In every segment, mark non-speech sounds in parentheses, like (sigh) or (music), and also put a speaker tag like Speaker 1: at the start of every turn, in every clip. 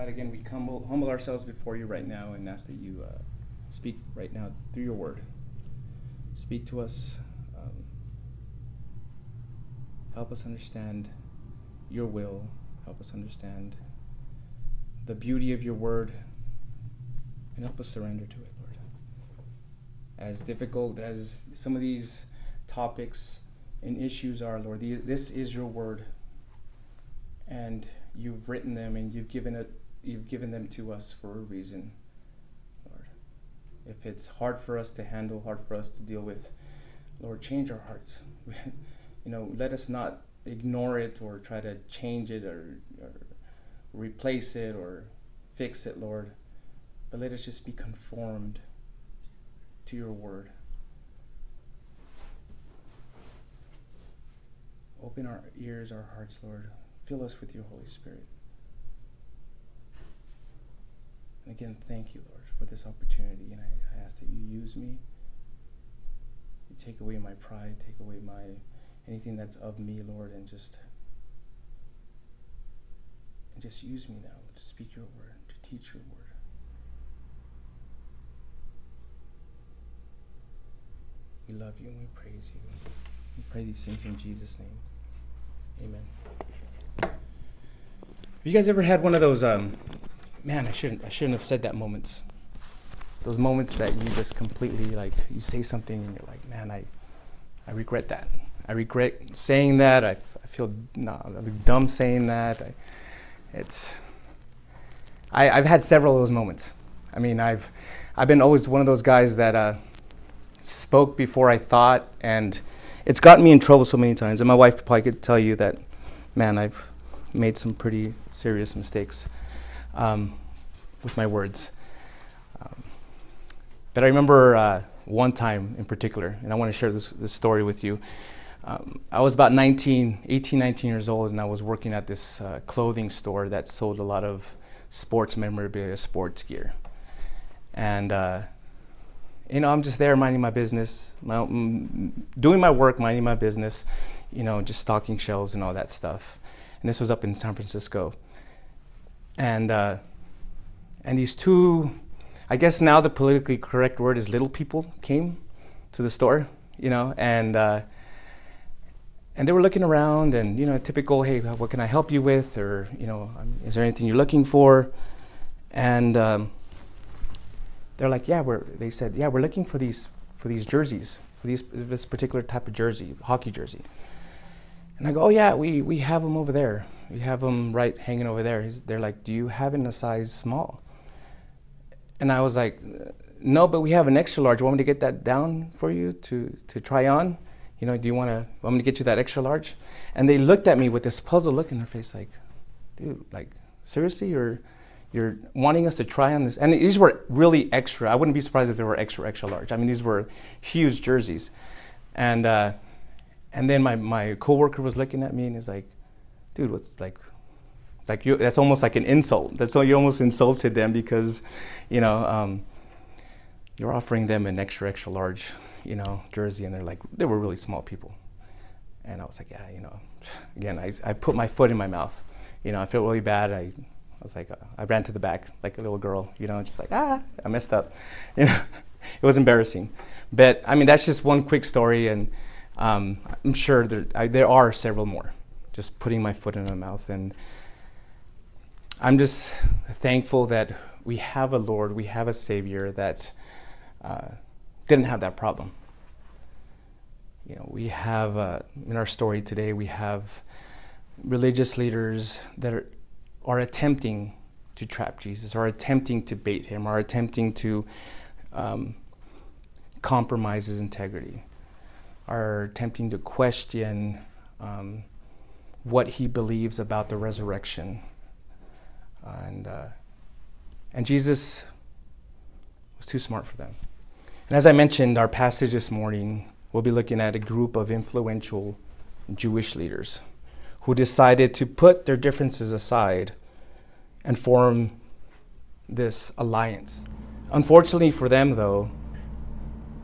Speaker 1: God, again, we humble, humble ourselves before you right now and ask that you uh, speak right now through your word. Speak to us. Um, help us understand your will. Help us understand the beauty of your word. And help us surrender to it, Lord. As difficult as some of these topics and issues are, Lord, this is your word. And you've written them and you've given it you've given them to us for a reason. Lord. If it's hard for us to handle, hard for us to deal with, Lord, change our hearts. (laughs) you know, let us not ignore it or try to change it or, or replace it or fix it, Lord. But let us just be conformed to your word. Open our ears, our hearts, Lord. Fill us with your Holy Spirit. And again, thank you, Lord, for this opportunity. And I, I ask that you use me. You take away my pride, take away my anything that's of me, Lord, and just and just use me now to speak your word, to teach your word. We love you and we praise you. We pray these things in Jesus' name. Amen. Have you guys ever had one of those? Um, man, I shouldn't. I shouldn't have said that. Moments. Those moments that you just completely like. You say something and you're like, man, I, I regret that. I regret saying that. I, I feel nah, dumb saying that. I, it's. I, I've had several of those moments. I mean, I've, I've been always one of those guys that uh, spoke before I thought, and it's gotten me in trouble so many times. And my wife probably could tell you that, man, I've made some pretty serious mistakes um, with my words. Um, but I remember uh, one time in particular, and I want to share this, this story with you. Um, I was about 19, 18, 19 years old, and I was working at this uh, clothing store that sold a lot of sports memorabilia, sports gear. And, uh, you know, I'm just there minding my business, my, doing my work, minding my business, you know, just stocking shelves and all that stuff and this was up in San Francisco. And uh, and these two, I guess now the politically correct word is little people came to the store, you know, and uh, and they were looking around and you know typical, hey, what can I help you with, or you know, um, is there anything you're looking for? And um, they're like, yeah, we're. They said, yeah, we're looking for these for these jerseys, for these this particular type of jersey, hockey jersey. And I go, oh yeah, we, we have them over there. We have them right hanging over there. He's, they're like, do you have it in a size small? And I was like, no, but we have an extra large. Want me to get that down for you to, to try on? You know, do you want to, want me to get you that extra large? And they looked at me with this puzzled look in their face like, dude, like, seriously? You're, you're wanting us to try on this? And these were really extra. I wouldn't be surprised if they were extra, extra large. I mean, these were huge jerseys. And, uh, and then my, my coworker was looking at me and he's like, dude, what's like, like you, that's almost like an insult. That's all you almost insulted them because, you know, um, you're offering them an extra, extra large, you know, jersey. And they're like, they were really small people. And I was like, yeah, you know, again, I, I put my foot in my mouth. You know, I felt really bad. I, I was like, uh, I ran to the back like a little girl, you know, just like, ah, I messed up. (laughs) You know, it was embarrassing. But I mean, that's just one quick story. And, um, I'm sure there, I, there are several more. Just putting my foot in my mouth. And I'm just thankful that we have a Lord, we have a Savior that uh, didn't have that problem. You know, we have, uh, in our story today, we have religious leaders that are, are attempting to trap Jesus, are attempting to bait him, are attempting to um, compromise his integrity are attempting to question um, what he believes about the resurrection. And, uh, and Jesus was too smart for them. And as I mentioned, our passage this morning, we'll be looking at a group of influential Jewish leaders who decided to put their differences aside and form this alliance. Unfortunately for them, though,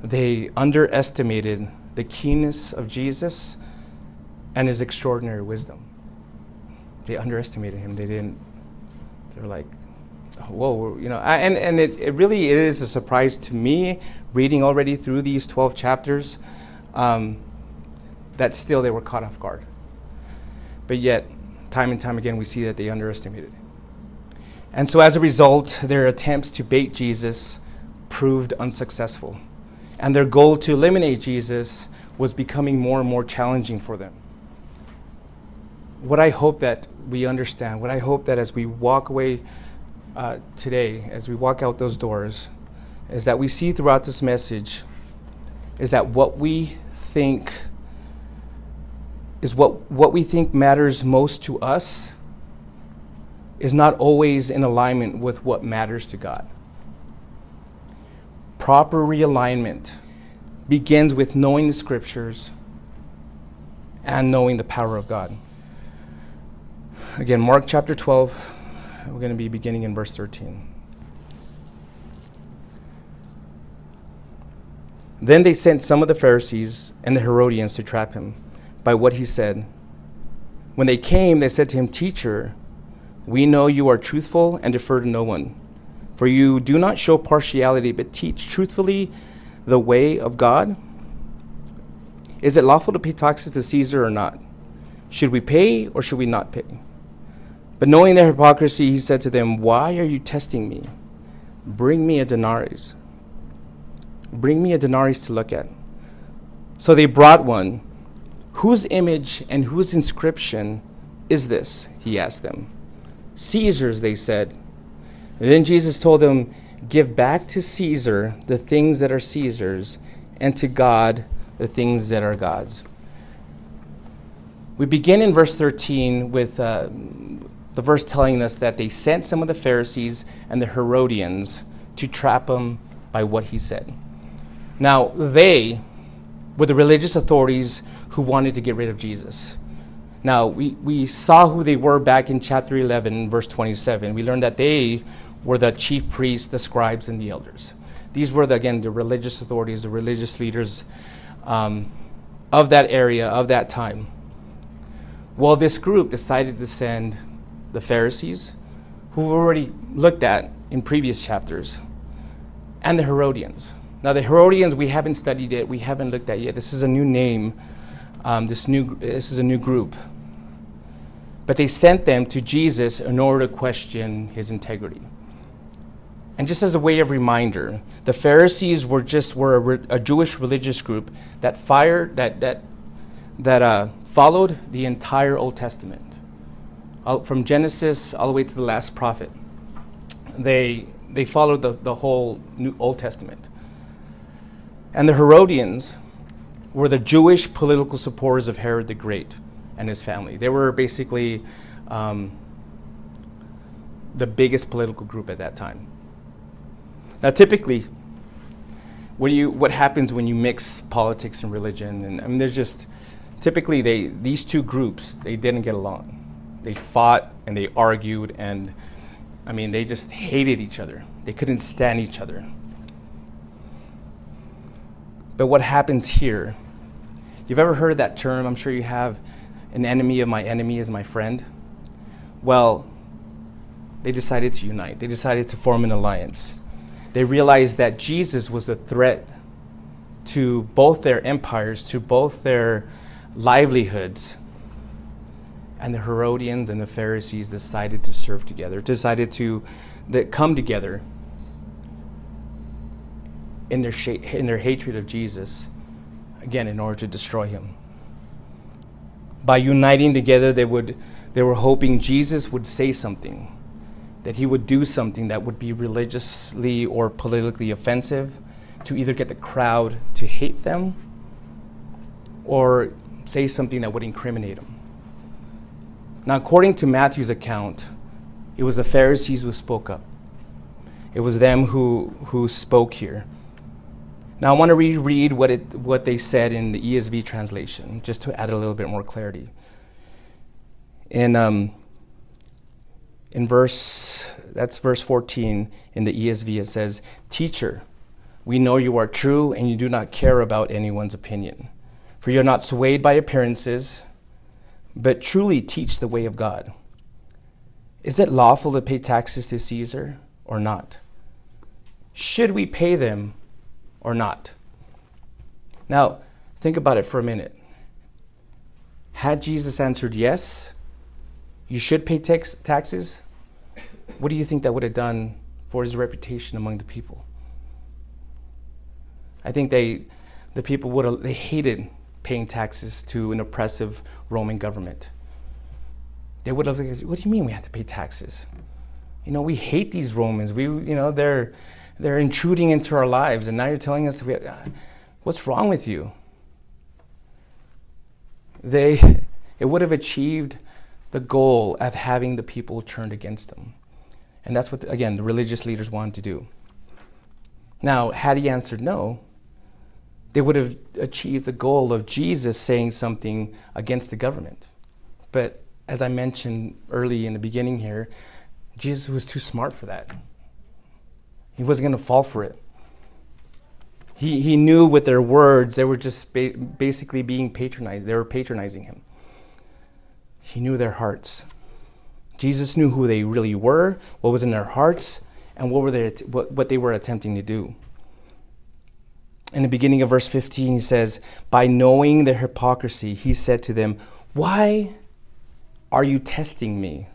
Speaker 1: they underestimated the keenness of Jesus and his extraordinary wisdom. They underestimated him. They didn't, they were like, whoa, you know, I, and, and it, it really it is a surprise to me reading already through these 12 chapters um, that still they were caught off guard. But yet, time and time again, we see that they underestimated it. And so as a result, their attempts to bait Jesus proved unsuccessful. And their goal to eliminate Jesus was becoming more and more challenging for them. What I hope that we understand, what I hope that as we walk away uh, today, as we walk out those doors, is that we see throughout this message is that what we think is what, what we think matters most to us is not always in alignment with what matters to God. Proper realignment begins with knowing the scriptures and knowing the power of God. Again, Mark chapter 12, we're going to be beginning in verse 13. Then they sent some of the Pharisees and the Herodians to trap him by what he said. When they came, they said to him, Teacher, we know you are truthful and defer to no one. For you do not show partiality, but teach truthfully the way of God. Is it lawful to pay taxes to Caesar or not? Should we pay or should we not pay? But knowing their hypocrisy, he said to them, Why are you testing me? Bring me a denarius. Bring me a denarius to look at. So they brought one. Whose image and whose inscription is this? He asked them. Caesar's, they said. Then Jesus told them, Give back to Caesar the things that are Caesar's, and to God the things that are God's. We begin in verse 13 with uh, the verse telling us that they sent some of the Pharisees and the Herodians to trap him by what he said. Now, they were the religious authorities who wanted to get rid of Jesus. Now, we, we saw who they were back in chapter 11, verse 27. We learned that they were the chief priests, the scribes, and the elders. These were, the, again, the religious authorities, the religious leaders um, of that area, of that time. Well, this group decided to send the Pharisees, who we've already looked at in previous chapters, and the Herodians. Now, the Herodians, we haven't studied it, we haven't looked at yet. This is a new name, um, this, new, this is a new group. But they sent them to Jesus in order to question his integrity. And just as a way of reminder, the Pharisees were just were a, a Jewish religious group that fired that that that uh, followed the entire Old Testament from Genesis all the way to the last prophet. They, they followed the, the whole New Old Testament. And the Herodians were the Jewish political supporters of Herod the Great and his family. They were basically um, the biggest political group at that time. Now, typically, what, you, what happens when you mix politics and religion? And I mean, there's just typically they these two groups they didn't get along they fought and they argued and I mean they just hated each other. They couldn't stand each other. But what happens here? You've ever heard that term? I'm sure you have. An enemy of my enemy is my friend. Well, they decided to unite. They decided to form an alliance. They realized that Jesus was a threat to both their empires, to both their livelihoods, and the Herodians and the Pharisees decided to serve together, decided to that come together in their, sh- in their hatred of Jesus, again, in order to destroy him. By uniting together, they, would, they were hoping Jesus would say something, that he would do something that would be religiously or politically offensive to either get the crowd to hate them or say something that would incriminate him. Now, according to Matthew's account, it was the Pharisees who spoke up. It was them who, who spoke here. Now, I want to reread what, it, what they said in the ESV translation, just to add a little bit more clarity. In, um, in verse, that's verse 14 in the ESV, it says, Teacher, we know you are true and you do not care about anyone's opinion. For you are not swayed by appearances but truly teach the way of God. Is it lawful to pay taxes to Caesar? or not? Should we pay them or not? Now, think about it for a minute. Had Jesus answered yes, you should pay tax- taxes, what do you think that would have done for his reputation among the people? I think they, the people would have, they hated paying taxes to an oppressive Roman government. They would have, what do you mean we have to pay taxes? You know, we hate these Romans. We, you know, they're, they're intruding into our lives, and now you're telling us, we, uh, what's wrong with you? They, (laughs) it would have achieved the goal of having the people turned against them. And that's what, again, the religious leaders wanted to do. Now, had he answered no, they would have achieved the goal of Jesus saying something against the government. But as I mentioned early in the beginning here, Jesus was too smart for that. He wasn't going to fall for it. He, he knew with their words, they were just ba- basically being patronized. They were patronizing him. He knew their hearts. Jesus knew who they really were, what was in their hearts, and what, were they, what, what they were attempting to do. In the beginning of verse 15, he says, By knowing their hypocrisy, he said to them, Why are you testing me?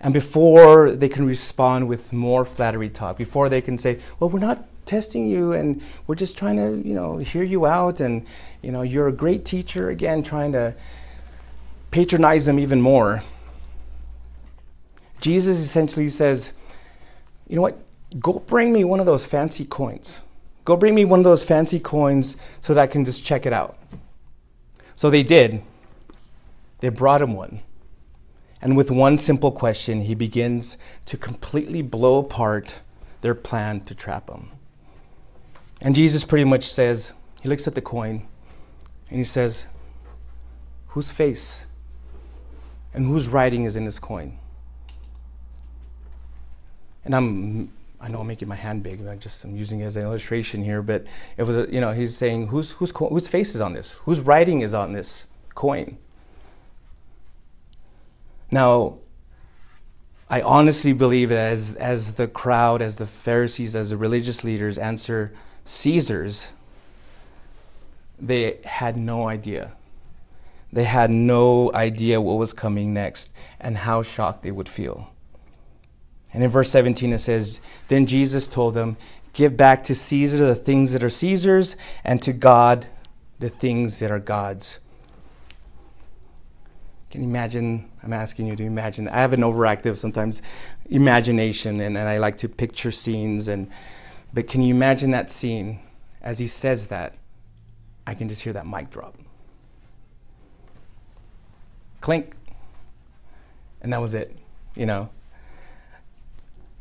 Speaker 1: And before they can respond with more flattery talk, before they can say, Well, we're not testing you and we're just trying to, you know, hear you out and, you know, you're a great teacher, again, trying to patronize them even more. Jesus essentially says, You know what? Go bring me one of those fancy coins. Go bring me one of those fancy coins so that I can just check it out. So they did. They brought him one. And with one simple question, he begins to completely blow apart their plan to trap him. And Jesus pretty much says, he looks at the coin and he says, Whose face and whose writing is in this coin? And I'm, I know I'm making my hand big. I just I'm using it as an illustration here, but it was, a, you know, he's saying, whose whose whose face is on this? Whose writing is on this coin? Now, I honestly believe that as, as the crowd, as the Pharisees, as the religious leaders answer Caesar's, they had no idea. They had no idea what was coming next and how shocked they would feel. And in verse 17 it says, Then Jesus told them, Give back to Caesar the things that are Caesar's, and to God the things that are God's. Can you imagine? I'm asking you to imagine. I have an overactive sometimes imagination, and, and I like to picture scenes. And but can you imagine that scene as he says that? I can just hear that mic drop. Clink. And that was it, you know.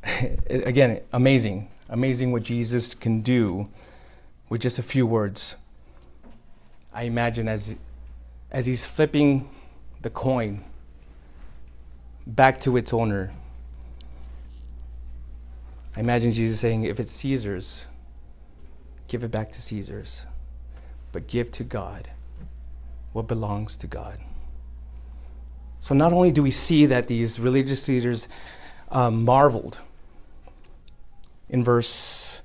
Speaker 1: (laughs) Again, amazing. Amazing what Jesus can do with just a few words. I imagine as, as he's flipping the coin back to its owner, I imagine Jesus saying, if it's Caesar's, give it back to Caesar's, but give to God what belongs to God. So not only do we see that these religious leaders um, marveled in verse,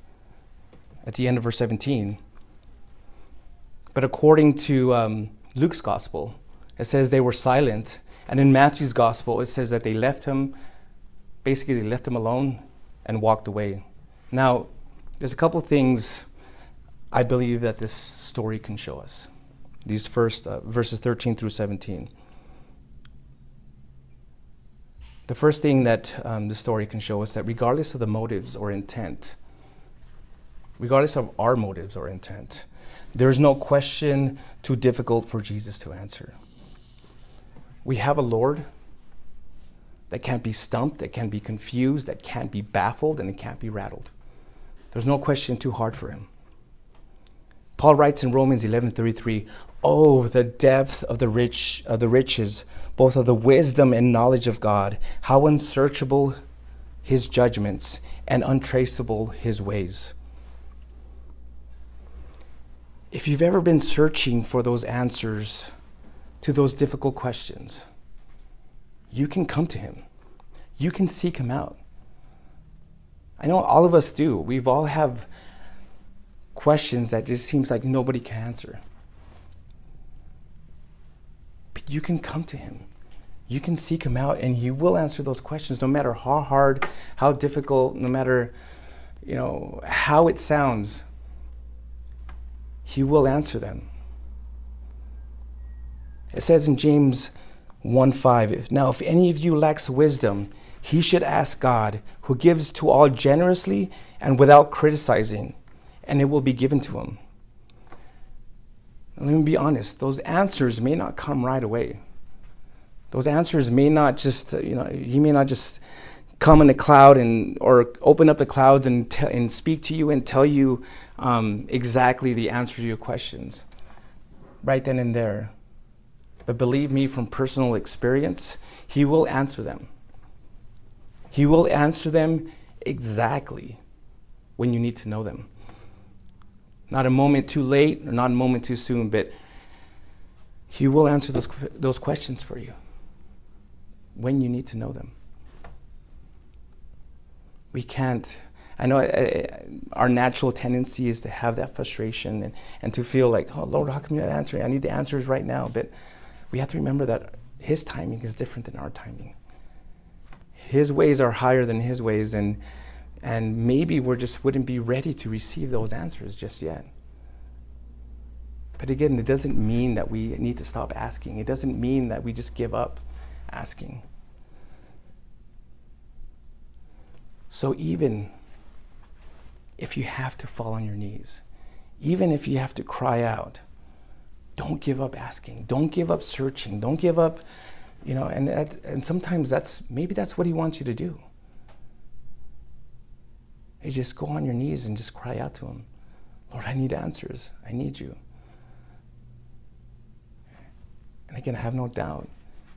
Speaker 1: at the end of verse 17, but according to um, Luke's gospel, it says they were silent. And in Matthew's gospel, it says that they left him, basically, they left him alone and walked away. Now, there's a couple things I believe that this story can show us. These first uh, verses 13 through 17. The first thing that um, the story can show us that regardless of the motives or intent, regardless of our motives or intent, there's no question too difficult for Jesus to answer. We have a Lord that can't be stumped, that can't be confused, that can't be baffled, and it can't be rattled. There's no question too hard for him. Paul writes in Romans 11:33, "Oh, the depth of the rich of the riches, both of the wisdom and knowledge of God, how unsearchable his judgments and untraceable his ways." If you've ever been searching for those answers to those difficult questions, you can come to him. You can seek him out. I know all of us do. We've all have questions that just seems like nobody can answer. But you can come to him. You can seek him out and he will answer those questions no matter how hard, how difficult, no matter you know how it sounds. He will answer them. It says in James 1 5, Now, if any of you lacks wisdom, he should ask God, who gives to all generously and without criticizing, and it will be given to him. let me be honest, those answers may not come right away. Those answers may not just, you know, he may not just come in a cloud and or open up the clouds and, t- and speak to you and tell you um, exactly the answer to your questions right then and there. But believe me from personal experience, He will answer them. He will answer them exactly when you need to know them. Not a moment too late or not a moment too soon, but He will answer those, those questions for you when you need to know them. We can't I know uh, our natural tendency is to have that frustration and, and to feel like, oh, Lord, how come you're not answering? I need the answers right now. But we have to remember that His timing is different than our timing. His ways are higher than His ways, and, and maybe we just wouldn't be ready to receive those answers just yet. But again, it doesn't mean that we need to stop asking. It doesn't mean that we just give up asking. So even if you have to fall on your knees, even if you have to cry out, don't give up asking. Don't give up searching. Don't give up, you know, and, that, and sometimes that's, maybe that's what he wants you to do. You just go on your knees and just cry out to him. Lord, I need answers. I need you. And again, I have no doubt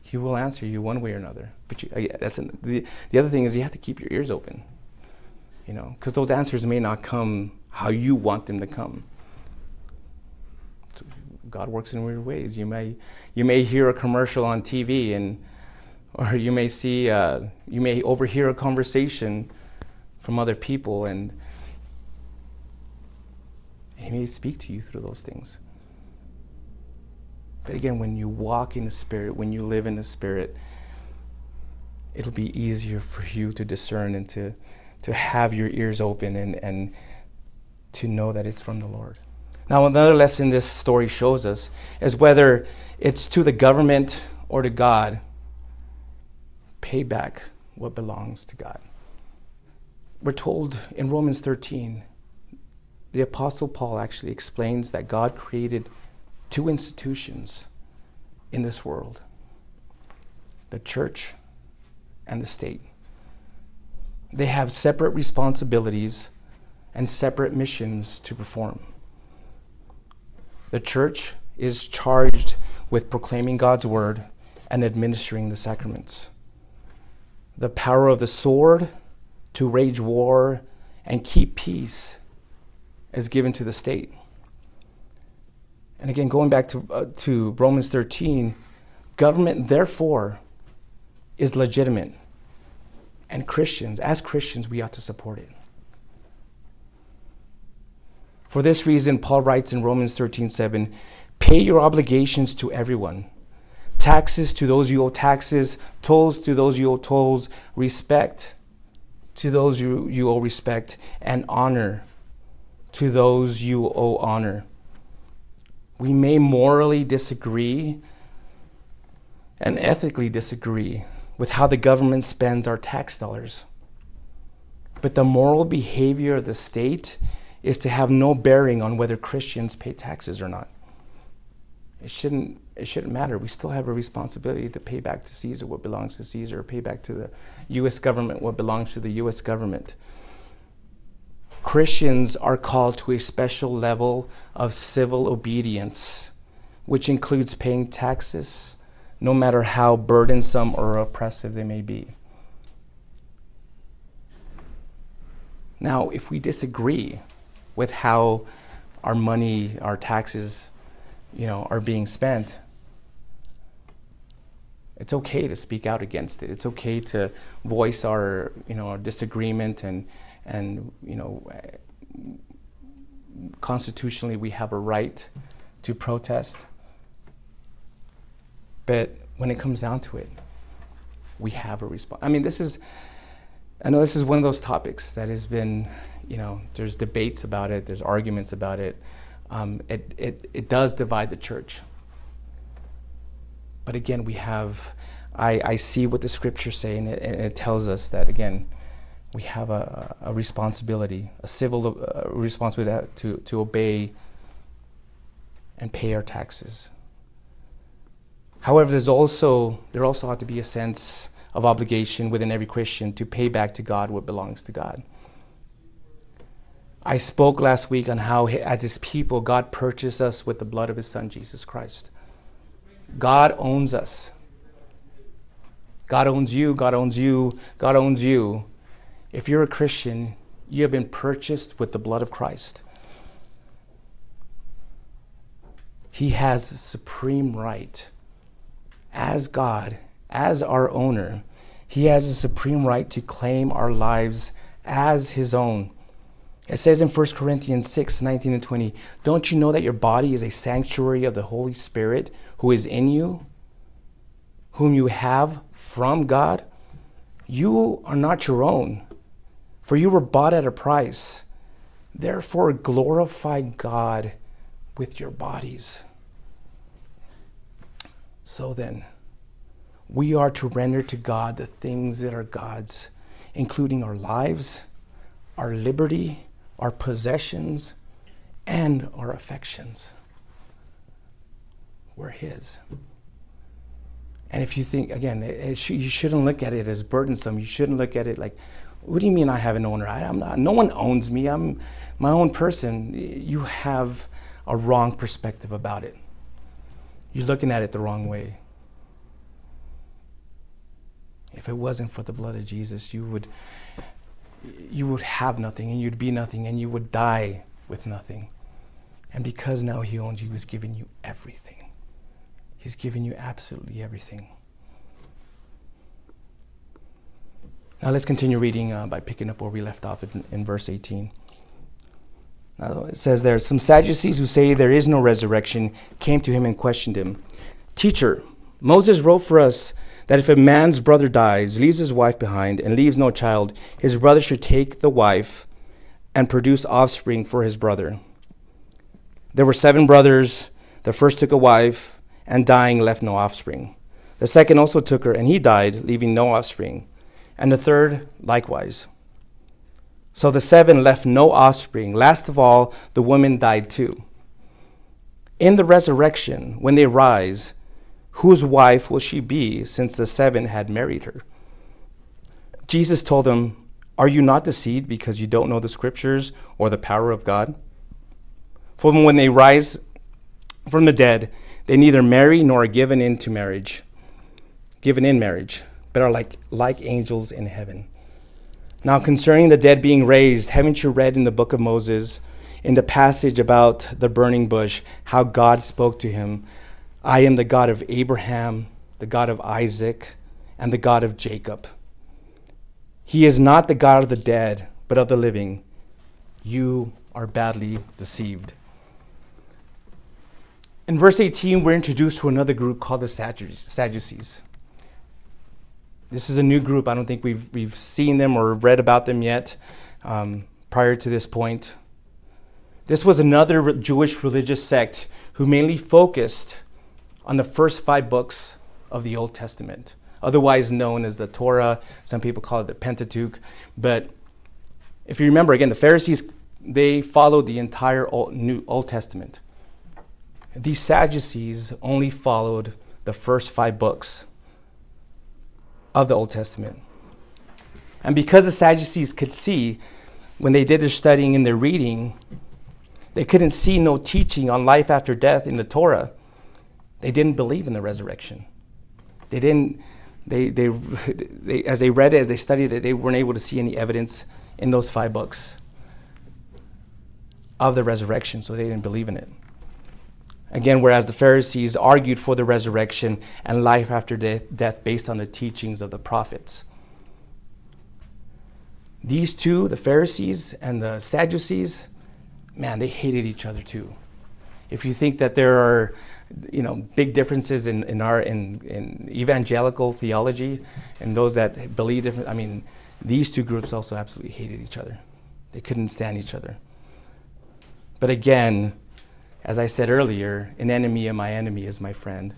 Speaker 1: he will answer you one way or another. But you, that's an, the, the other thing is you have to keep your ears open, you know, because those answers may not come how you want them to come. God works in weird ways. You may, you may hear a commercial on TV, and, or you may see, uh, you may overhear a conversation from other people, and He may speak to you through those things. But again, when you walk in the Spirit, when you live in the Spirit, it'll be easier for you to discern and to, to have your ears open and, and to know that it's from the Lord. Now, another lesson this story shows us is whether it's to the government or to God, pay back what belongs to God. We're told in Romans 13, the Apostle Paul actually explains that God created two institutions in this world the church and the state. They have separate responsibilities and separate missions to perform. The church is charged with proclaiming God's word and administering the sacraments. The power of the sword to wage war and keep peace is given to the state. And again, going back to, uh, to Romans 13, government, therefore, is legitimate. And Christians, as Christians, we ought to support it. For this reason, Paul writes in Romans 13 7, pay your obligations to everyone. Taxes to those you owe taxes, tolls to those you owe tolls, respect to those you, you owe respect, and honor to those you owe honor. We may morally disagree and ethically disagree with how the government spends our tax dollars. But the moral behavior of the state is to have no bearing on whether Christians pay taxes or not. It shouldn't, it shouldn't matter. We still have a responsibility to pay back to Caesar what belongs to Caesar, pay back to the U.S. government what belongs to the U.S. government. Christians are called to a special level of civil obedience, which includes paying taxes, no matter how burdensome or oppressive they may be. Now, if we disagree with how our money, our taxes, you know, are being spent, it's okay to speak out against it. It's okay to voice our, you know, our disagreement and, and you know, constitutionally we have a right to protest. But when it comes down to it, we have a response. I mean, this is, I know this is one of those topics that has been, you know, there's debates about it, there's arguments about it. Um, it, it, it does divide the church. But again, we have, I, I see what the scriptures say, and it, and it tells us that, again, we have a, a responsibility, a civil uh, responsibility to, to obey and pay our taxes. However, there's also there also ought to be a sense of obligation within every Christian to pay back to God what belongs to God. I spoke last week on how, as His people, God purchased us with the blood of His Son, Jesus Christ. God owns us. God owns you, God owns you, God owns you. If you're a Christian, you have been purchased with the blood of Christ. He has supreme right as God, as our owner. He has a supreme right to claim our lives as his own. It says in 1 Corinthians 6 19 and 20, Don't you know that your body is a sanctuary of the Holy Spirit who is in you, whom you have from God? You are not your own, for you were bought at a price. Therefore, glorify God with your bodies. So then, we are to render to God the things that are God's, including our lives, our liberty, our possessions, and our affections. We're His. And if you think, again, it, it sh- you shouldn't look at it as burdensome. You shouldn't look at it like, what do you mean I have an owner? I, am not, no one owns me. I'm my own person. You have a wrong perspective about it. You're looking at it the wrong way. If it wasn't for the blood of Jesus, you would you would have nothing and you'd be nothing and you would die with nothing. And because now He owns you, He's given you everything. He's given you absolutely everything. Now let's continue reading uh, by picking up where we left off in, in verse 18. Now it says there, some Sadducees who say there is no resurrection came to him and questioned him. Teacher, Moses wrote for us that if a man's brother dies, leaves his wife behind, and leaves no child, his brother should take the wife and produce offspring for his brother. There were seven brothers. The first took a wife, and dying left no offspring. The second also took her, and he died, leaving no offspring. And the third likewise. So the seven left no offspring. Last of all, the woman died too. In the resurrection, when they rise, Whose wife will she be, since the seven had married her? Jesus told them, Are you not deceived because you don't know the scriptures or the power of God? For when they rise from the dead, they neither marry nor are given into marriage, given in marriage, but are like, like angels in heaven. Now, concerning the dead being raised, haven't you read in the book of Moses, in the passage about the burning bush, how God spoke to him? I am the God of Abraham, the God of Isaac, and the God of Jacob. He is not the God of the dead, but of the living. You are badly deceived. In verse 18, we're introduced to another group called the Sadducees. This is a new group. I don't think we've, we've seen them or read about them yet um, prior to this point. This was another Jewish religious sect who mainly focused on the first five books of the Old Testament, otherwise known as the Torah. Some people call it the Pentateuch. But if you remember, again, the Pharisees, they followed the entire Old, New, Old Testament. These Sadducees only followed the first five books of the Old Testament. And because the Sadducees could see, when they did their studying and their reading, they couldn't see no teaching on life after death in the Torah. They didn't believe in the resurrection. They didn't, they, they, (laughs) they, as they read it, as they studied it, they weren't able to see any evidence in those five books of the resurrection, so they didn't believe in it. Again, whereas the Pharisees argued for the resurrection and life after death, death based on the teachings of the prophets. these two, the Pharisees and the Sadducees, man, they hated each other too. If you think that there are, you know, big differences in, in our in, in evangelical theology and those that believe different, I mean, these two groups also absolutely hated each other. They couldn't stand each other. But again, as I said earlier, an enemy of my enemy is my friend.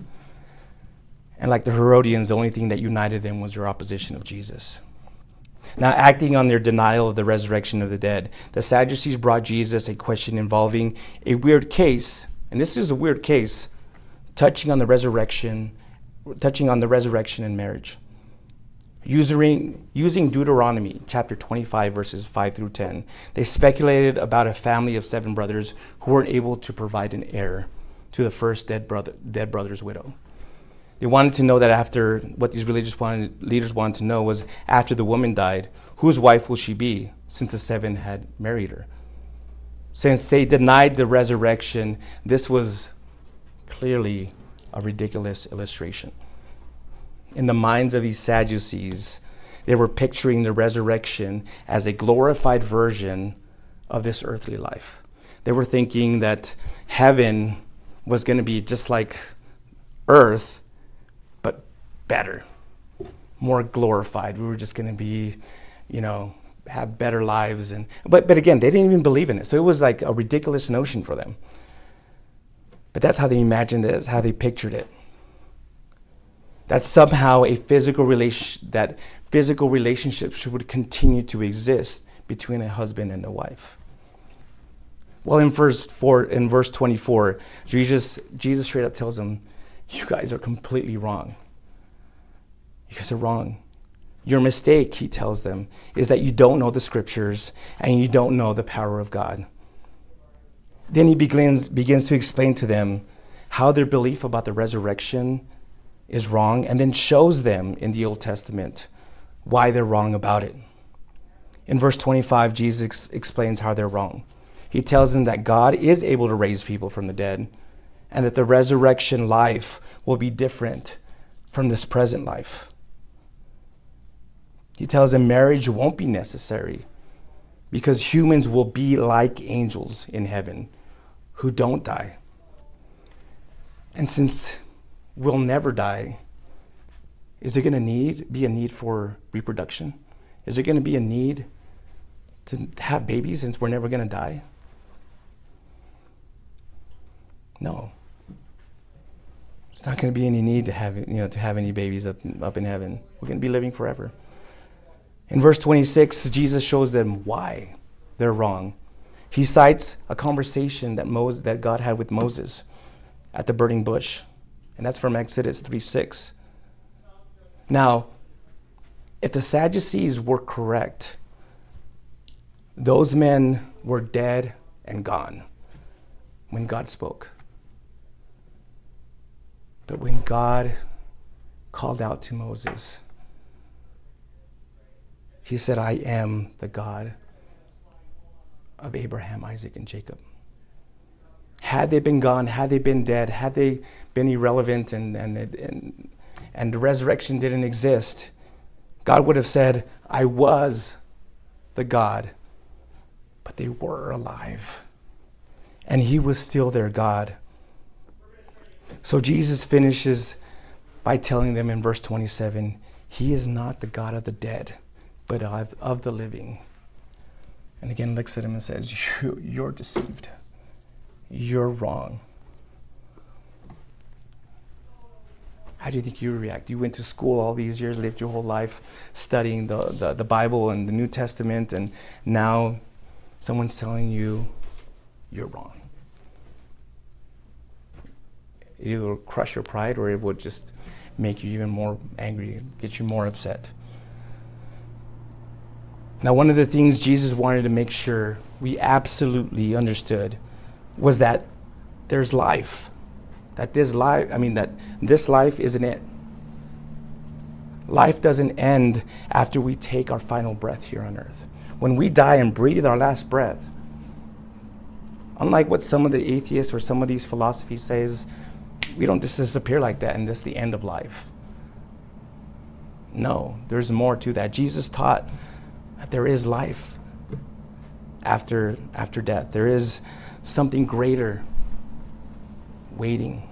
Speaker 1: And like the Herodians, the only thing that united them was their opposition of Jesus. Now, acting on their denial of the resurrection of the dead, the Sadducees brought Jesus a question involving a weird case, and this is a weird case, touching on the resurrection, touching on the resurrection and marriage. Using, using Deuteronomy chapter 25, verses 5 through 10, they speculated about a family of seven brothers who weren't able to provide an heir to the first dead, brother, dead brother's widow. They wanted to know that after what these religious wanted, leaders wanted to know was after the woman died, whose wife will she be, since the seven had married her? Since they denied the resurrection, this was clearly a ridiculous illustration. In the minds of these Sadducees, they were picturing the resurrection as a glorified version of this earthly life. They were thinking that heaven was going to be just like earth, but better, more glorified. We were just going to be, you know, have better lives. And but but again, they didn't even believe in it. So it was like a ridiculous notion for them. But that's how they imagined it. That's how they pictured it. That somehow a physical relation that physical relationships would continue to exist between a husband and a wife. Well, in verse four, in verse 24, Jesus, Jesus straight up tells them, You guys are completely wrong. You guys are wrong. Your mistake, he tells them, is that you don't know the scriptures and you don't know the power of God. Then he begins, begins to explain to them how their belief about the resurrection is wrong and then shows them in the Old Testament why they're wrong about it. In verse 25, Jesus explains how they're wrong. He tells them that God is able to raise people from the dead and that the resurrection life will be different from this present life. He tells them marriage won't be necessary because humans will be like angels in heaven who don't die. And since we'll never die, is there going to need be a need for reproduction? Is there going to be a need to have babies since we're never going to die? No. It's not going to be any need to have you know to have any babies up up in heaven. We're going to be living forever. In verse 26, Jesus shows them why they're wrong. He cites a conversation that, Moses, that God had with Moses at the burning bush, and that's from Exodus 3 6. Now, if the Sadducees were correct, those men were dead and gone when God spoke. But when God called out to Moses, he said, I am the God of Abraham, Isaac, and Jacob. Had they been gone, had they been dead, had they been irrelevant and, and, and, and the resurrection didn't exist, God would have said, I was the God. But they were alive. And He was still their God. So Jesus finishes by telling them in verse 27 He is not the God of the dead but of, of the living. And again looks at him and says, You're deceived. You're wrong. How do you think you react? You went to school all these years, lived your whole life studying the, the, the Bible and the New Testament, and now someone's telling you you're wrong. It either will crush your pride or it would just make you even more angry, get you more upset. Now, one of the things Jesus wanted to make sure we absolutely understood was that there's life. That this life, I mean, that this life isn't it. Life doesn't end after we take our final breath here on earth. When we die and breathe our last breath, unlike what some of the atheists or some of these philosophies says, we don't just disappear like that and that's the end of life. No, there's more to that. Jesus taught that there is life after, after death. There is something greater waiting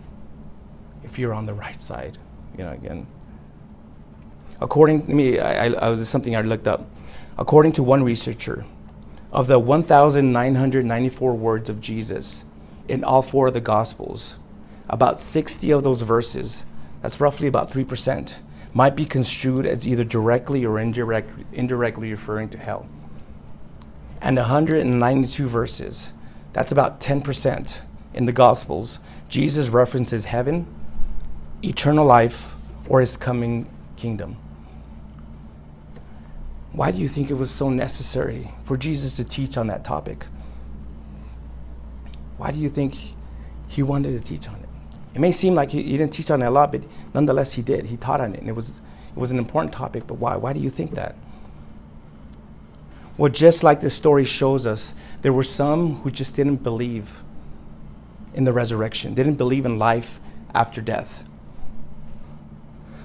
Speaker 1: if you're on the right side. You know, again. According to me, I, I, I was something I looked up. According to one researcher, of the 1,994 words of Jesus in all four of the Gospels, about 60 of those verses, that's roughly about 3%, might be construed as either directly or indirect, indirectly referring to hell. And 192 verses, that's about 10% in the Gospels, Jesus references heaven, eternal life, or his coming kingdom. Why do you think it was so necessary for Jesus to teach on that topic? Why do you think he wanted to teach on it? It may seem like he, he didn't teach on it a lot, but nonetheless he did. He taught on it, and it was, it was an important topic, but why? Why do you think that? Well, just like this story shows us, there were some who just didn't believe in the resurrection, didn't believe in life after death.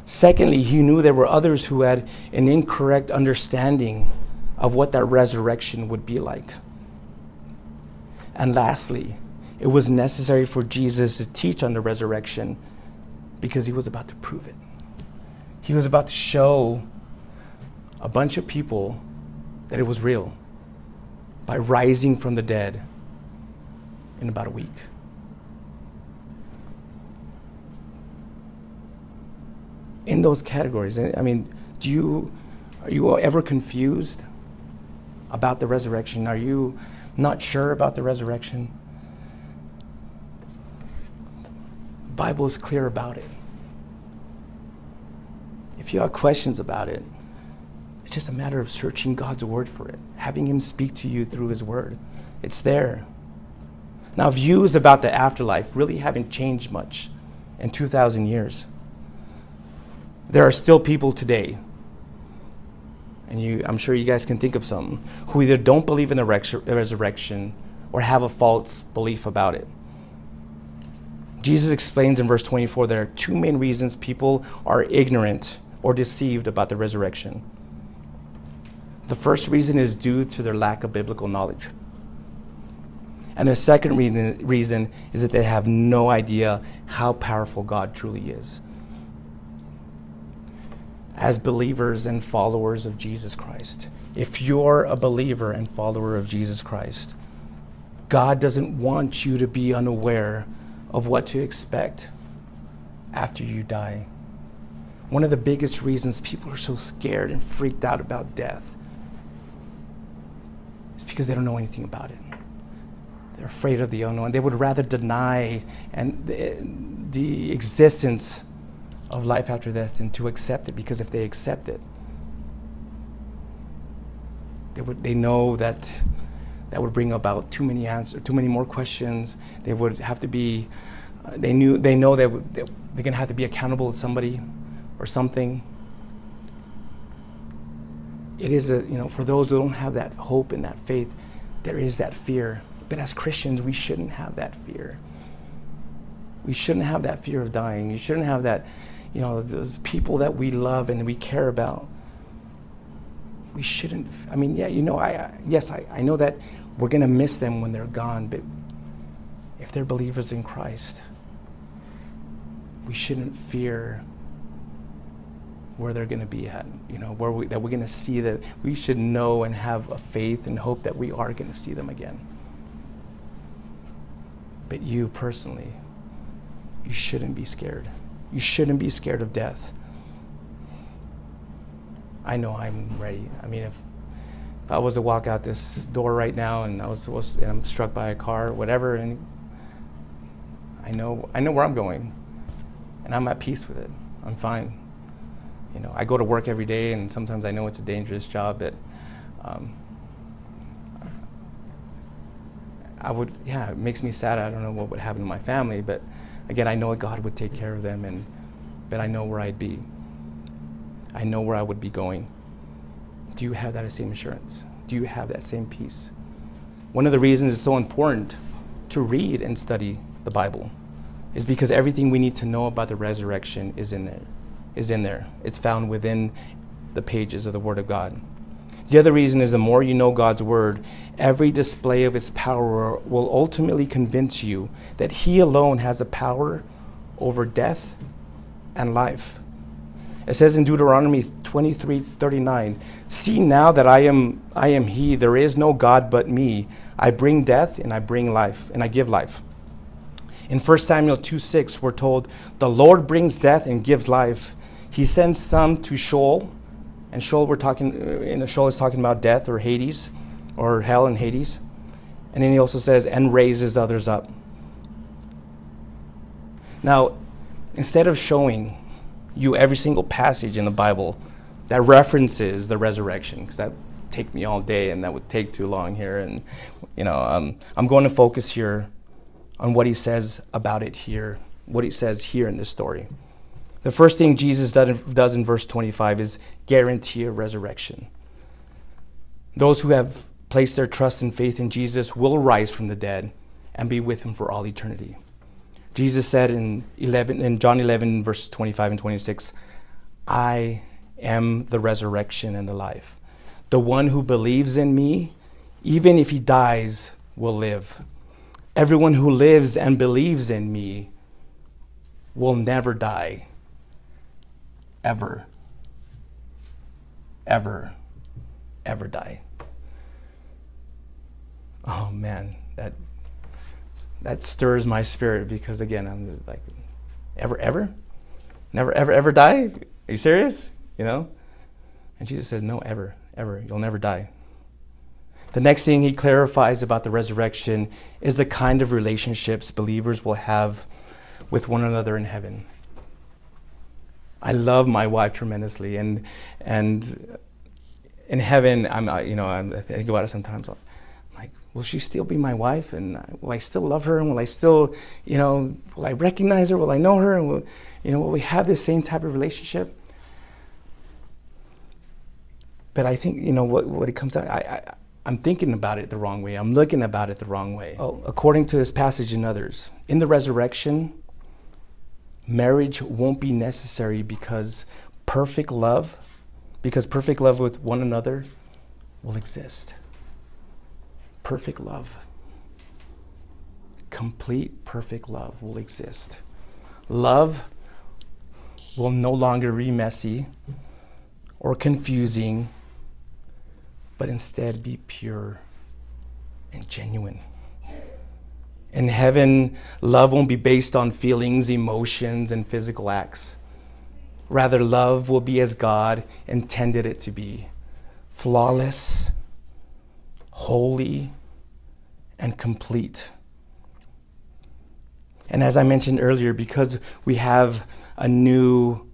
Speaker 1: Secondly, he knew there were others who had an incorrect understanding of what that resurrection would be like. And lastly, it was necessary for Jesus to teach on the resurrection because he was about to prove it. He was about to show a bunch of people that it was real by rising from the dead in about a week. In those categories. I mean, do you are you ever confused about the resurrection? Are you not sure about the resurrection? The Bible is clear about it. If you have questions about it, it's just a matter of searching God's word for it, having Him speak to you through His word. It's there. Now, views about the afterlife really haven't changed much in 2,000 years there are still people today, and you, I'm sure you guys can think of some, who either don't believe in the resurrection or have a false belief about it. Jesus explains in verse 24 there are two main reasons people are ignorant or deceived about the resurrection. The first reason is due to their lack of biblical knowledge. And the second reason, reason is that they have no idea how powerful God truly is as believers and followers of Jesus Christ. If you're a believer and follower of Jesus Christ, God doesn't want you to be unaware of what to expect after you die. One of the biggest reasons people are so scared and freaked out about death is because they don't know anything about it. They're afraid of the unknown. They would rather deny and the, the existence of life after death and to accept it because if they accept it, they would they know that that would bring about too many answers, too many more questions. They would have to be, uh, they knew they know that they, they're gonna have to be accountable to somebody or something. It is a you know for those who don't have that hope and that faith, there is that fear. But as Christians, we shouldn't have that fear. We shouldn't have that fear of dying. You shouldn't have that you know, those people that we love and we care about. We shouldn't, I mean, yeah, you know, I, yes, I, I know that we're going to miss them when they're gone, but if they're believers in Christ, we shouldn't fear where they're going to be at, you know, where we, that we're going to see that we should know and have a faith and hope that we are going to see them again. But you personally, you shouldn't be scared. You shouldn't be scared of death. I know I'm ready. I mean, if, if I was to walk out this door right now and I was supposed to, and I'm struck by a car, whatever, and I know I know where I'm going, and I'm at peace with it. I'm fine. You know, I go to work every day, and sometimes I know it's a dangerous job, but um, I would, yeah, it makes me sad. I don't know what would happen to my family, but Again, I know God would take care of them, and, but I know where I'd be. I know where I would be going. Do you have that same assurance? Do you have that same peace? One of the reasons it's so important to read and study the Bible is because everything we need to know about the resurrection is in there. Is in there. It's found within the pages of the Word of God. The other reason is the more you know God's word, every display of his power will ultimately convince you that He alone has the power over death and life. It says in Deuteronomy 23 39, See now that I am, I am He, there is no God but me. I bring death and I bring life, and I give life. In 1 Samuel 2 6, we're told, The Lord brings death and gives life. He sends some to Sheol, and Sheol, we're talking, uh, in Sheol is talking about death or Hades, or hell and Hades. And then he also says, and raises others up. Now, instead of showing you every single passage in the Bible that references the resurrection, because that would take me all day and that would take too long here, and you know, um, I'm going to focus here on what he says about it here, what he says here in this story. The first thing Jesus does in verse 25 is guarantee a resurrection. Those who have placed their trust and faith in Jesus will rise from the dead and be with him for all eternity. Jesus said in 11 in John 11 verses 25 and 26, I am the resurrection and the life. The one who believes in me, even if he dies, will live. Everyone who lives and believes in me will never die. Ever. Ever. Ever die. Oh man, that that stirs my spirit because again, I'm just like, ever, ever, never, ever, ever die? Are you serious? You know? And Jesus says, no, ever, ever, you'll never die. The next thing he clarifies about the resurrection is the kind of relationships believers will have with one another in heaven. I love my wife tremendously, and and in heaven, I'm you know I'm, i think about it sometimes will she still be my wife? And will I still love her? And will I still, you know, will I recognize her? Will I know her? And will, you know, will we have this same type of relationship? But I think, you know, what, what it comes out, I, I, I'm thinking about it the wrong way. I'm looking about it the wrong way. Oh, according to this passage and others, in the resurrection, marriage won't be necessary because perfect love, because perfect love with one another will exist perfect love. Complete, perfect love will exist. Love will no longer be messy or confusing, but instead be pure and genuine. In heaven, love won't be based on feelings, emotions, and physical acts. Rather, love will be as God intended it to be flawless, holy, and complete. And as I mentioned earlier, because we have a new,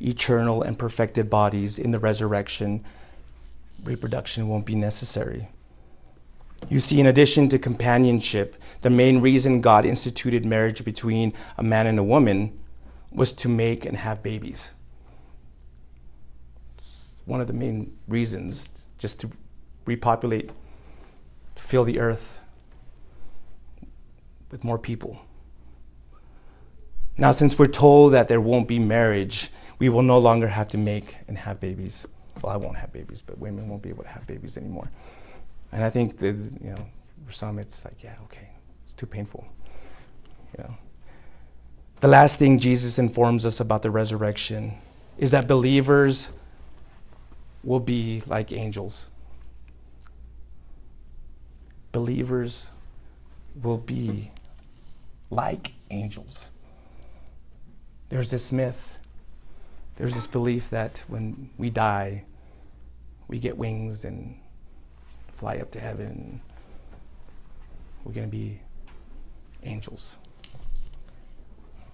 Speaker 1: eternal, and perfected bodies in the resurrection, reproduction won't be necessary. You see, in addition to companionship, the main reason God instituted marriage between a man and a woman was to make and have babies. It's one of the main reasons, just to repopulate, fill the earth with more people. Now, since we're told that there won't be marriage, we will no longer have to make and have babies. Well, I won't have babies, but women won't be able to have babies anymore. And I think that, you know, for some it's like, yeah, okay, it's too painful. You know. The last thing Jesus informs us about the resurrection is that believers will be like angels. Believers will be like angels. There's this myth, there's this belief that when we die, we get wings and fly up to heaven. We're going to be angels.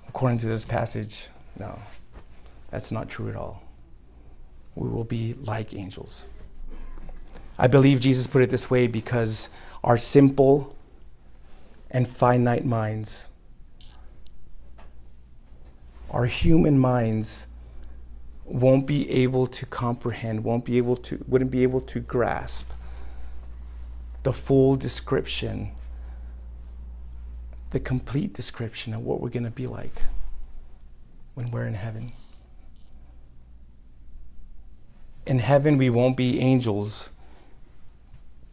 Speaker 1: According to this passage, no, that's not true at all. We will be like angels. I believe Jesus put it this way because our simple and finite minds. Our human minds won't be able to comprehend, won't be able to, wouldn't be able to grasp the full description, the complete description of what we're going to be like when we're in heaven. In heaven, we won't be angels,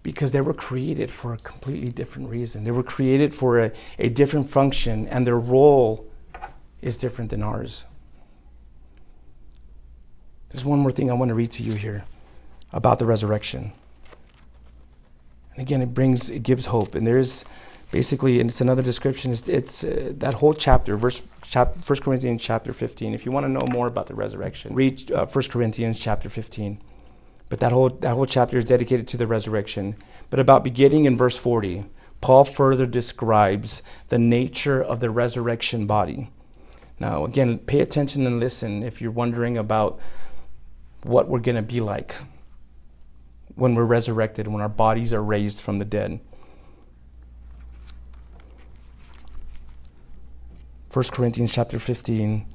Speaker 1: because they were created for a completely different reason. They were created for a, a different function, and their role is different than ours. There's one more thing I want to read to you here about the resurrection. And again, it brings, it gives hope. And there's basically, and it's another description, it's, it's uh, that whole chapter, verse, chap, 1 Corinthians chapter 15. If you want to know more about the resurrection, read uh, 1 Corinthians chapter 15. But that whole, that whole chapter is dedicated to the resurrection. But about beginning in verse 40, Paul further describes the nature of the resurrection body. Now, again, pay attention and listen if you're wondering about what we're going to be like when we're resurrected, when our bodies are raised from the dead. 1 Corinthians chapter 15,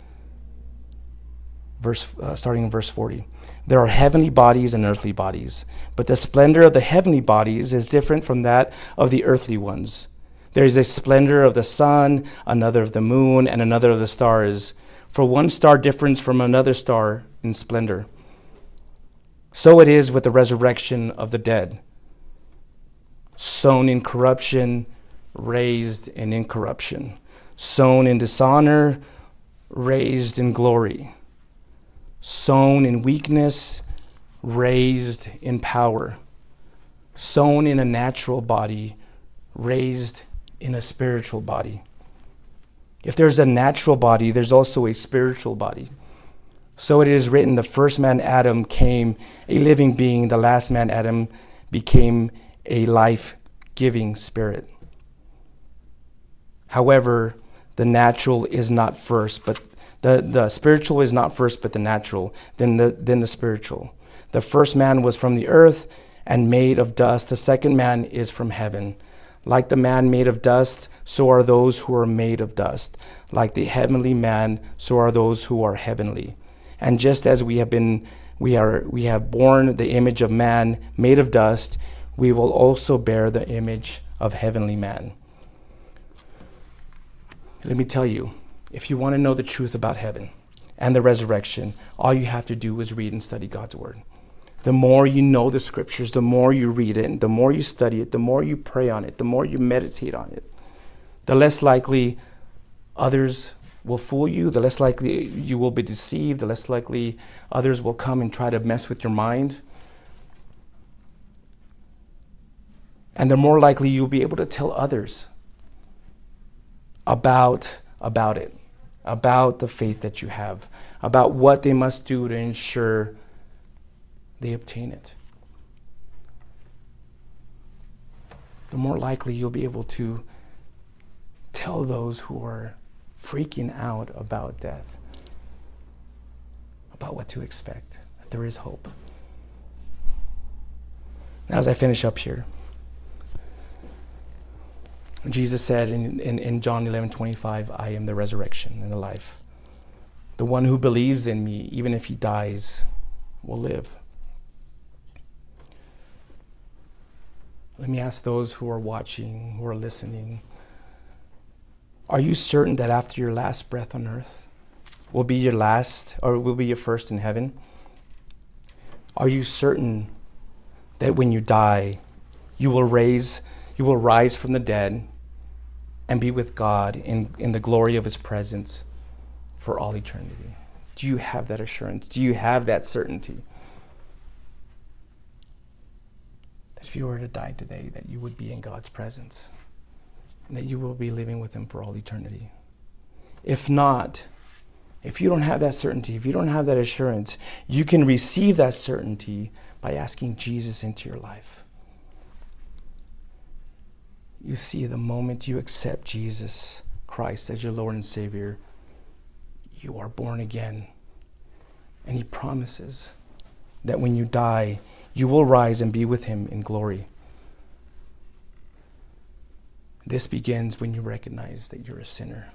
Speaker 1: verse, uh, starting in verse 40. There are heavenly bodies and earthly bodies, but the splendor of the heavenly bodies is different from that of the earthly ones. There is a splendor of the sun, another of the moon, and another of the stars. For one star differs from another star in splendor. So it is with the resurrection of the dead. Sown in corruption, raised in incorruption. Sown in dishonor, raised in glory. Sown in weakness, raised in power. Sown in a natural body, raised in a spiritual body. If there's a natural body, there's also a spiritual body. So it is written the first man, Adam, came a living being, the last man, Adam, became a life giving spirit. However, the natural is not first, but the, the spiritual is not first, but the natural, then the, then the spiritual. The first man was from the earth and made of dust. The second man is from heaven. Like the man made of dust, so are those who are made of dust. Like the heavenly man, so are those who are heavenly. And just as we have been we are we have borne the image of man made of dust, we will also bear the image of heavenly man. Let me tell you, if you want to know the truth about heaven and the resurrection, all you have to do is read and study God's word. The more you know the scriptures, the more you read it, and the more you study it, the more you pray on it, the more you meditate on it, the less likely others will fool you, the less likely you will be deceived, the less likely others will come and try to mess with your mind. And the more likely you'll be able to tell others about, about it, about the faith that you have, about what they must do to ensure they obtain it. The more likely you'll be able to tell those who are freaking out about death, about what to expect, that there is hope. Now, as I finish up here, Jesus said in, in, in John 11 25, I am the resurrection and the life. The one who believes in me, even if he dies, will live. Let me ask those who are watching, who are listening, are you certain that after your last breath on earth will be your last or will be your first in heaven? Are you certain that when you die, you will raise, you will rise from the dead and be with God in, in the glory of his presence for all eternity? Do you have that assurance? Do you have that certainty? That if you were to die today, that you would be in God's presence? and that you will be living with Him for all eternity. If not, if you don't have that certainty, if you don't have that assurance, you can receive that certainty by asking Jesus into your life. You see, the moment you accept Jesus Christ as your Lord and Savior, you are born again. And He promises that when you die, you will rise and be with Him in glory. This begins when you recognize that you're a sinner,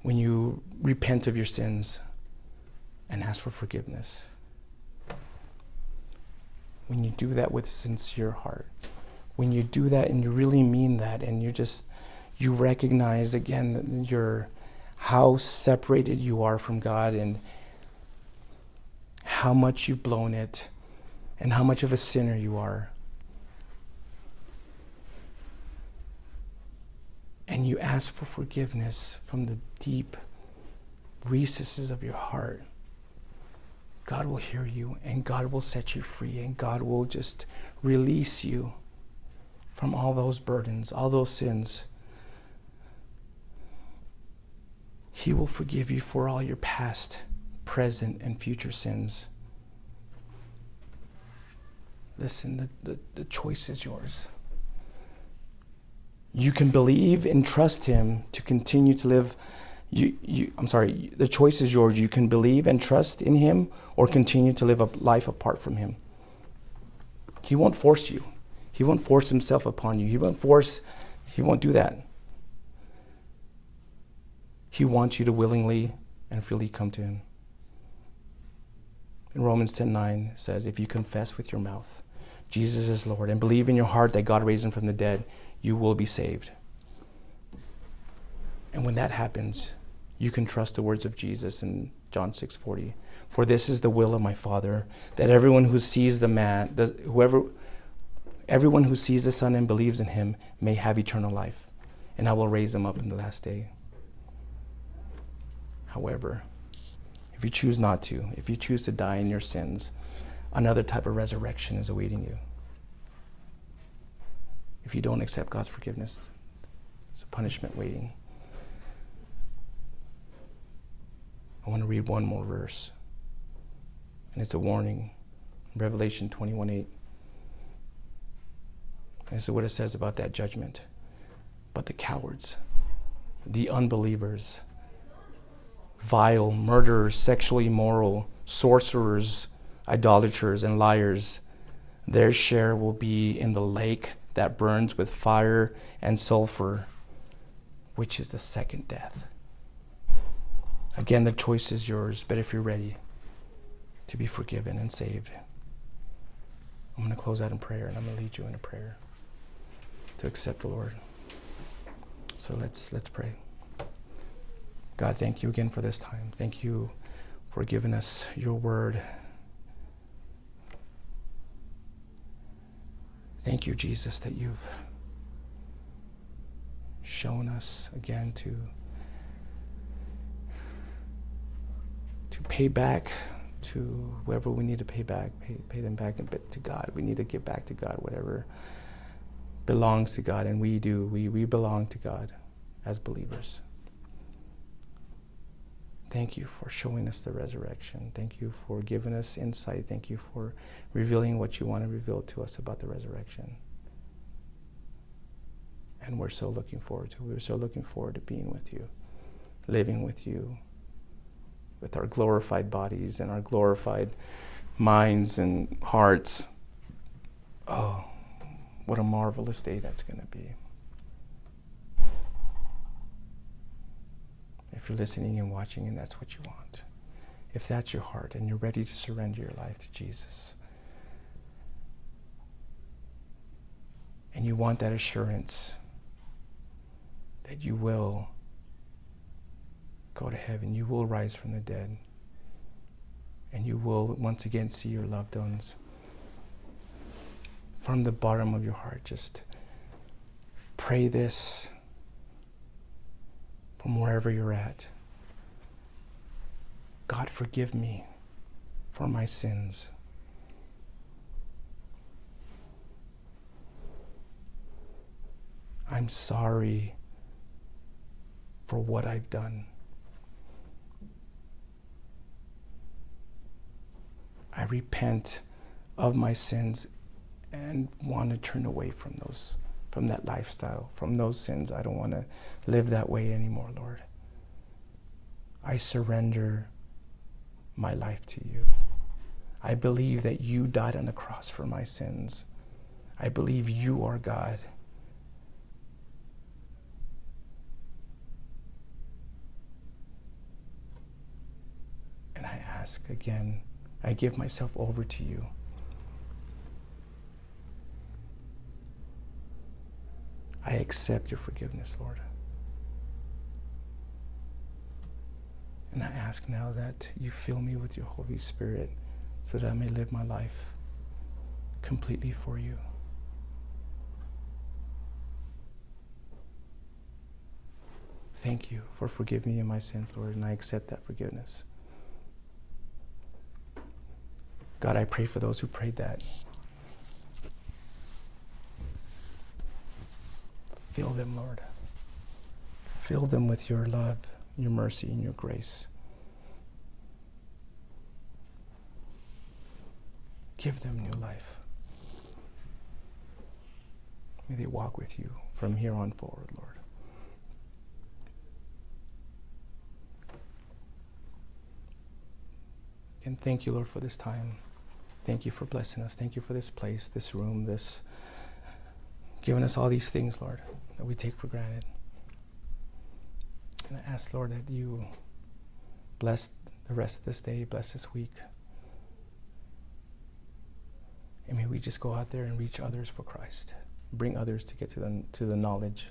Speaker 1: when you repent of your sins and ask for forgiveness. When you do that with sincere heart, when you do that and you really mean that and you just you recognize again your how separated you are from God and how much you've blown it and how much of a sinner you are. And you ask for forgiveness from the deep recesses of your heart. God will hear you and God will set you free and God will just release you from all those burdens, all those sins. He will forgive you for all your past, present, and future sins. Listen, the, the, the choice is yours. You can believe and trust Him to continue to live. You, you, I'm sorry, the choice is yours. You can believe and trust in Him or continue to live a life apart from Him. He won't force you. He won't force Himself upon you. He won't force, He won't do that. He wants you to willingly and freely come to Him. In Romans 10:9 says, "If you confess with your mouth Jesus is Lord and believe in your heart that God raised him from the dead, you will be saved. And when that happens, you can trust the words of Jesus in John 6:40. For this is the will of my Father, that everyone who sees the man, does, whoever, everyone who sees the Son and believes in him may have eternal life, and I will raise them up in the last day. However, if you choose not to, if you choose to die in your sins, another type of resurrection is awaiting you. If you don't accept God's forgiveness, it's a punishment waiting. I want to read one more verse, and it's a warning. Revelation 21 8. This is what it says about that judgment. But the cowards, the unbelievers, vile, murderers, sexually immoral, sorcerers, idolaters, and liars, their share will be in the lake that burns with fire and sulfur, which is the second death. Again, the choice is yours, but if you're ready to be forgiven and saved, I'm going to close out in prayer and I'm going to lead you in a prayer to accept the Lord. So let's let's pray. God, thank you again for this time. Thank you for giving us your word. Thank you, Jesus, that you've shown us again to to pay back to whoever we need to pay back, pay, pay them back but to God. We need to give back to God whatever belongs to God, and we do. We, we belong to God as believers. Thank you for showing us the resurrection. Thank you for giving us insight. Thank you for revealing what you want to reveal to us about the resurrection. And we're so looking forward to We're so looking forward to being with you, living with you, with our glorified bodies and our glorified minds and hearts. What a marvelous day that's going to be. If you're listening and watching and that's what you want, if that's your heart and you're ready to surrender your life to Jesus, and you want that assurance that you will go to heaven, you will rise from the dead, and you will once again see your loved ones from the bottom of your heart. Just pray this from wherever you're at. God, forgive me for my sins. I'm sorry for what I've done. I repent of my sins and want to turn away from those from that lifestyle, from those sins. I don't want to live that way anymore, Lord. I surrender my life to you. I believe that you died on the cross for my sins. I believe you are God. And I ask again, I give myself over to you. I accept your forgiveness, Lord. And I ask now that you fill me with your Holy Spirit so that I may live my life completely for you. thank you for forgiving me of my sins, Lord, and I accept that forgiveness. God, I pray for those who prayed that. Fill them, Lord. Fill them with your love, your mercy, and your grace. Give them new life. May they walk with you from here on forward, Lord. And thank you, Lord, for this time. Thank you for blessing us. Thank you for this place, this room, this giving us all these things, Lord, that we take for granted. And I ask, Lord, that you bless the rest of this day, bless this week. And may we just go out there and reach others for Christ, bring others to get to the, to the knowledge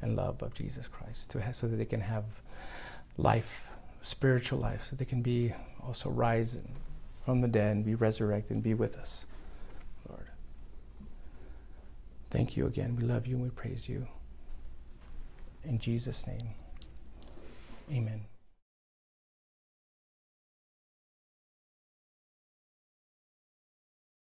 Speaker 1: and love of Jesus Christ, to have, so that they can have life, spiritual life, so they can be also rise from the dead and be resurrected and be with us. Thank you again. We love you and we praise you. In Jesus' name, amen.